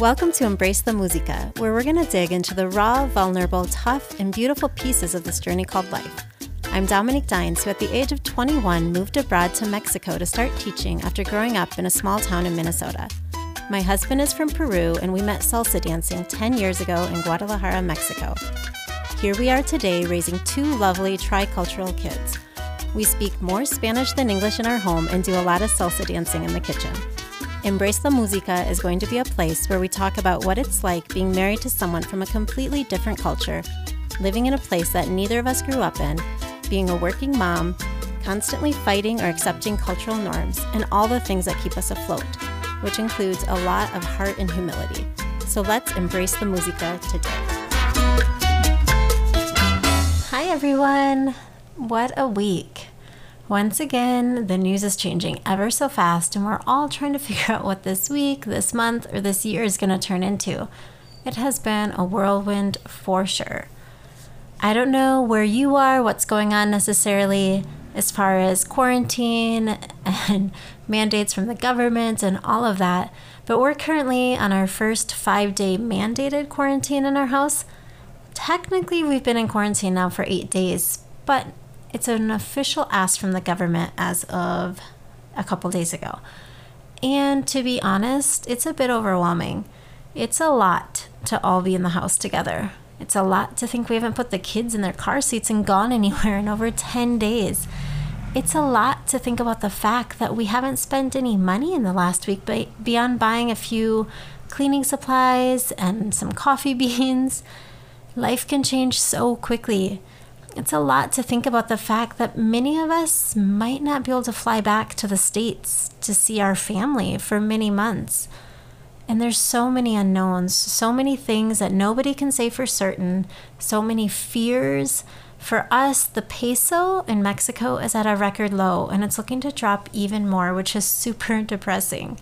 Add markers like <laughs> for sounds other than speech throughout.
Welcome to Embrace the Musica, where we're going to dig into the raw, vulnerable, tough, and beautiful pieces of this journey called life. I'm Dominique Dines, who at the age of 21 moved abroad to Mexico to start teaching after growing up in a small town in Minnesota. My husband is from Peru, and we met salsa dancing 10 years ago in Guadalajara, Mexico. Here we are today raising two lovely tricultural kids. We speak more Spanish than English in our home and do a lot of salsa dancing in the kitchen. Embrace the Musica is going to be a place where we talk about what it's like being married to someone from a completely different culture, living in a place that neither of us grew up in, being a working mom, constantly fighting or accepting cultural norms, and all the things that keep us afloat, which includes a lot of heart and humility. So let's embrace the musica today. Hi, everyone. What a week. Once again, the news is changing ever so fast, and we're all trying to <laughs> figure out what this week, this month, or this year is going to turn into. It has been a whirlwind for sure. I don't know where you are, what's going on necessarily as far as quarantine and <laughs> mandates from the government and all of that, but we're currently on our first five day mandated quarantine in our house. Technically, we've been in quarantine now for eight days, but it's an official ask from the government as of a couple days ago. And to be honest, it's a bit overwhelming. It's a lot to all be in the house together. It's a lot to think we haven't put the kids in their car seats and gone anywhere in over 10 days. It's a lot to think about the fact that we haven't spent any money in the last week beyond buying a few cleaning supplies and some coffee <laughs> beans. Life can change so quickly. It's a lot to think about the fact that many of us might not be able to fly back to the States to see our family for many months. And there's so many unknowns, so many things that nobody can say for certain, so many fears. For us, the peso in Mexico is at a record low and it's looking to drop even more, which is super <laughs> depressing.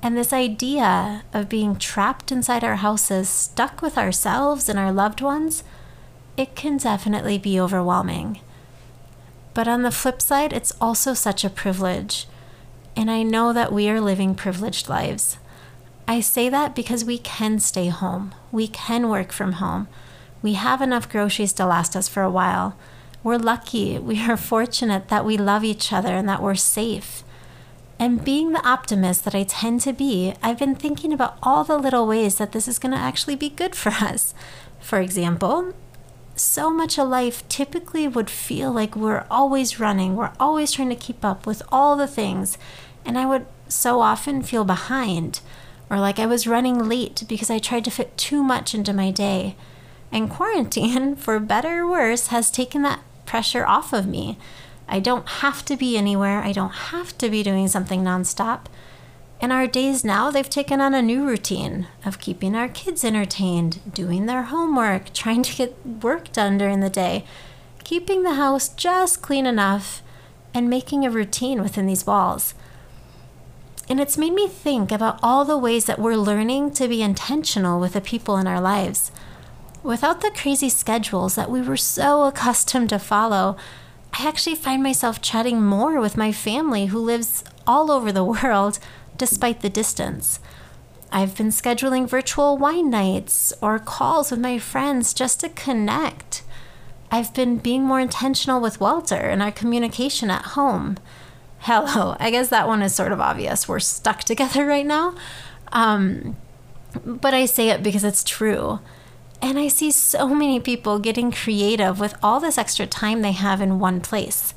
And this idea of being trapped inside our houses, stuck with ourselves and our loved ones, it can definitely be overwhelming. But on the flip side, it's also such a privilege. And I know that we are living privileged lives. I say that because we can stay home, we can work from home. We have enough groceries to last us for a while. We're lucky, <laughs> we are fortunate that we love each other and that we're safe. And being the optimist that I tend to be, I've been thinking about all the little ways that this is going to actually be good for <laughs> us. For example, so much of life typically would feel like we're always running, we're always trying to keep up with all the things. And I would so often feel behind or like I was running late because I tried to fit too much into my day. And quarantine, <laughs> for better or worse, has taken that pressure off of me. I don't have to be anywhere, I don't have to be doing something nonstop. In our days now, they've taken on a new routine of keeping our kids entertained, doing their homework, <laughs> trying to get work done during the day, keeping the house just clean enough, and making a routine within these walls. And it's made me think about all the ways that we're learning to be intentional with the people in our lives. Without the crazy schedules that we were so accustomed to follow, I actually find myself chatting more with my family who lives all over the <laughs> world despite the distance. I've been scheduling virtual wine nights or calls with my friends just to connect. I've been being more intentional with Walter and our communication at home hello. <laughs> I guess that one is sort of obvious. We're stuck <laughs> together right now. Um, but I say it because it's true. And I see so many people getting creative with all this extra time they have in one place.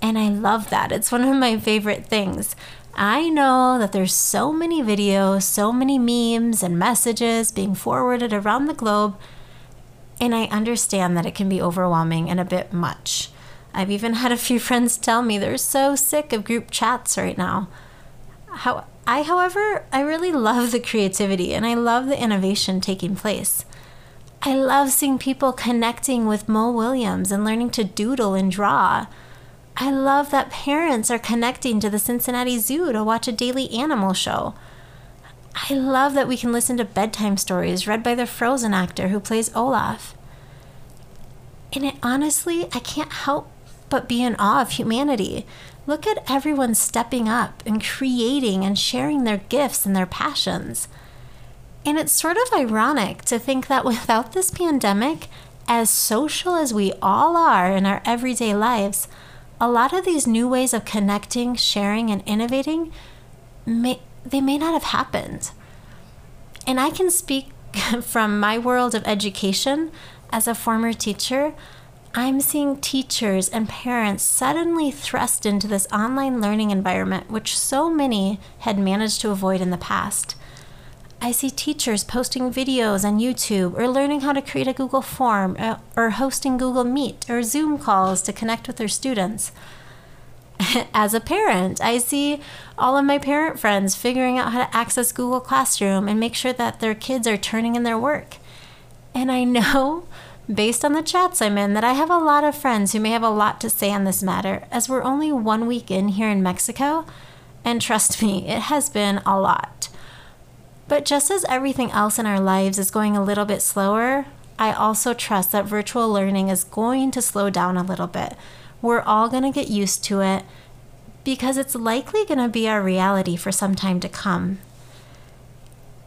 And I love that. It's one of my favorite things. I know that there's so many videos, so many memes and messages being forwarded around the globe, and I understand that it can be overwhelming and a bit much. I've even had a few <laughs> friends tell me they're so sick of group chats right now. How I, however, I really love the creativity and I love the innovation taking place. I love seeing people connecting with Mo Willems and learning to doodle and draw. I love that parents are connecting to the Cincinnati Zoo to watch a daily animal show. I love that we can listen to bedtime stories read by the Frozen actor who plays Olaf. And it honestly, I can't help but be in awe of humanity. Look at everyone stepping up and creating and sharing their gifts and their passions. And it's sort of ironic to think that without this pandemic, as social as we all are in our everyday lives, a lot of these new ways of connecting, sharing, and innovating may they may not have happened. And I can speak <laughs> from my world of education as a former teacher. I'm seeing teachers and parents suddenly thrust into this online learning environment, which so many had managed to avoid in the past. I see teachers posting videos on YouTube or learning how to create a Google form uh, or hosting Google Meet or Zoom calls to connect with their students. <laughs> As a parent, I see all of my parent friends figuring out how to access Google Classroom and make sure that their kids are turning in their work. And I know, <laughs> based on the chats I'm in, that I have a lot of friends who may have a lot to say on this matter, as we're only one week in here in Mexico. And trust me, it has been a lot. But just as everything else in our lives is going a little bit slower, I also trust that virtual learning is going to slow down a little bit. We're all going to get used to it because it's likely going to be our reality for some time to come.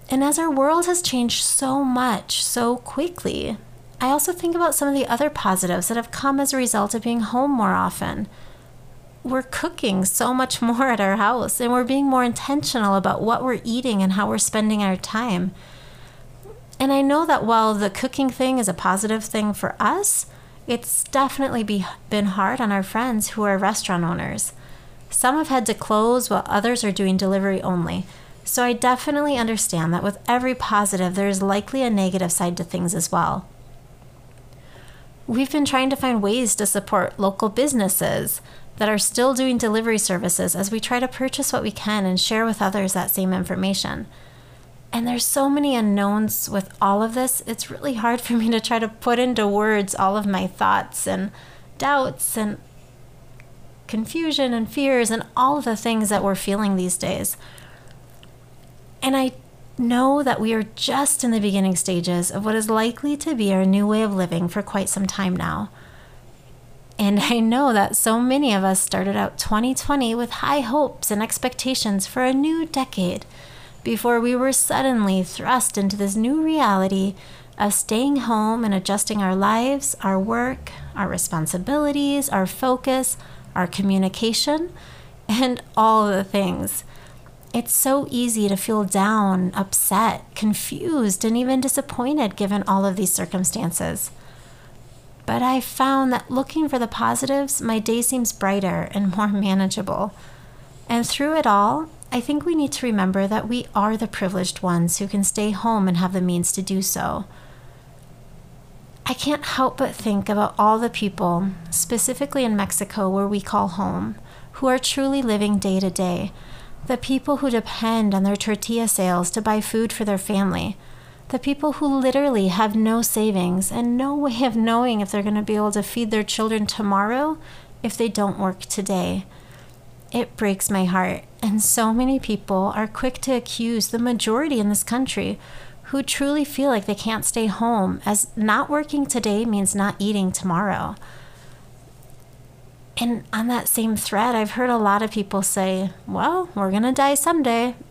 And as our world has changed so much so quickly, I also think about some of the other positives that have come as a result of being home more often we're cooking so much more at our house and we're being more intentional about what we're eating and how we're spending our time. And I know that while the cooking thing is a positive thing for us, it's definitely be, been hard on our friends who are restaurant owners. Some have had to close while others are doing delivery only. So I definitely understand that with every positive, there is likely a negative side to things as well. We've been trying to find ways to support local businesses, that are still doing delivery services as we try to purchase what we can and share with others that same information. And there's so many unknowns with all of this, it's really hard for me to try to put into words all of my thoughts and doubts and confusion and fears and all of the things that we're feeling these days. And I know that we are just in the beginning stages of what is likely to be our new way of living for quite some time now. And I know that so many of us started out 2020 with high hopes and expectations for a new decade before we were suddenly thrust into this new reality of staying home and adjusting our lives, our work, our responsibilities, our focus, our communication, and all the things. It's so easy to feel down, upset, confused, and even disappointed given all of these circumstances. But I found that looking for the positives, my day seems brighter and more manageable. And through it all, I think we need to remember that we are the privileged ones who can stay home and have the means to do so. I can't help but think about all the people, specifically in Mexico where we call home, who are truly living day to day. The people who depend on their tortilla sales to buy food for their family the people who literally have no savings and no way of knowing if they're going to be able to feed their children tomorrow if they don't work today. It breaks my heart. And so many people are quick to accuse the majority in this country who truly feel like they can't stay home, as not working today means not eating tomorrow. And on that same thread, I've heard a lot of people say, well, we're going to die someday. <laughs>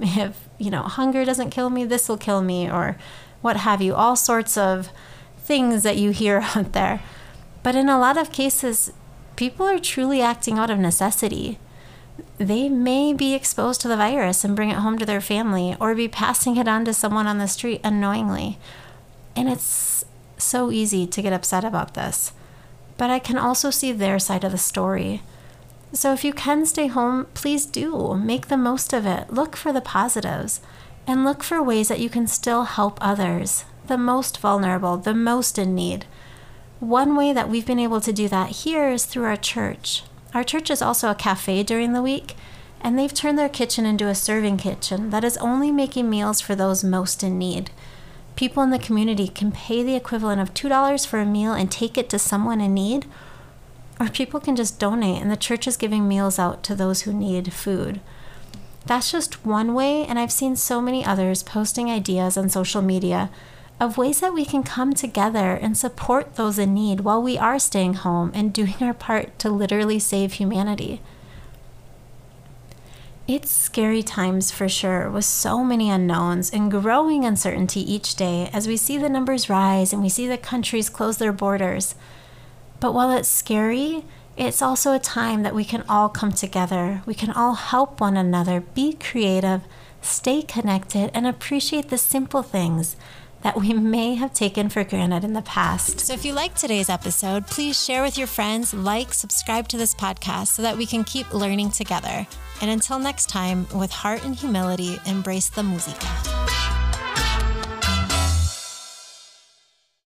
If you know, hunger doesn't kill me, this will kill me, or what have you, all sorts of things that you hear <laughs> out there. But in a lot of cases, people are truly acting out of necessity. They may be exposed to the virus and bring it home to their family, or be passing it on to someone on the street unknowingly. And it's so easy to get upset about this. But I can also see their side of the story. So if you can stay home, please do. Make the most of it. Look for the positives and look for ways that you can still help others, the most vulnerable, the most in need. One way that we've been able to do that here is through our church. Our church is also a cafe during the week, and they've turned their kitchen into a serving kitchen that is only making meals for those most in need. People in the community can pay the equivalent of $2 for a meal and take it to someone in need or people can just donate, and the church is giving meals out to those who need food. That's just one way, and I've seen so many others posting ideas on social media of ways that we can come together and support those in need while we are staying home and doing our part to literally save humanity. It's scary times for sure, with so many unknowns and growing uncertainty each day as we see the numbers rise and we see the countries close their borders. But while it's scary, it's also a time that we can all come together. We can all help one another, be creative, stay connected, and appreciate the simple things that we <laughs> may have taken for granted in the past. So if you like today's episode, please share with your friends, like, subscribe to this podcast so that we can keep learning together. And until next time, with heart and humility, embrace the musica.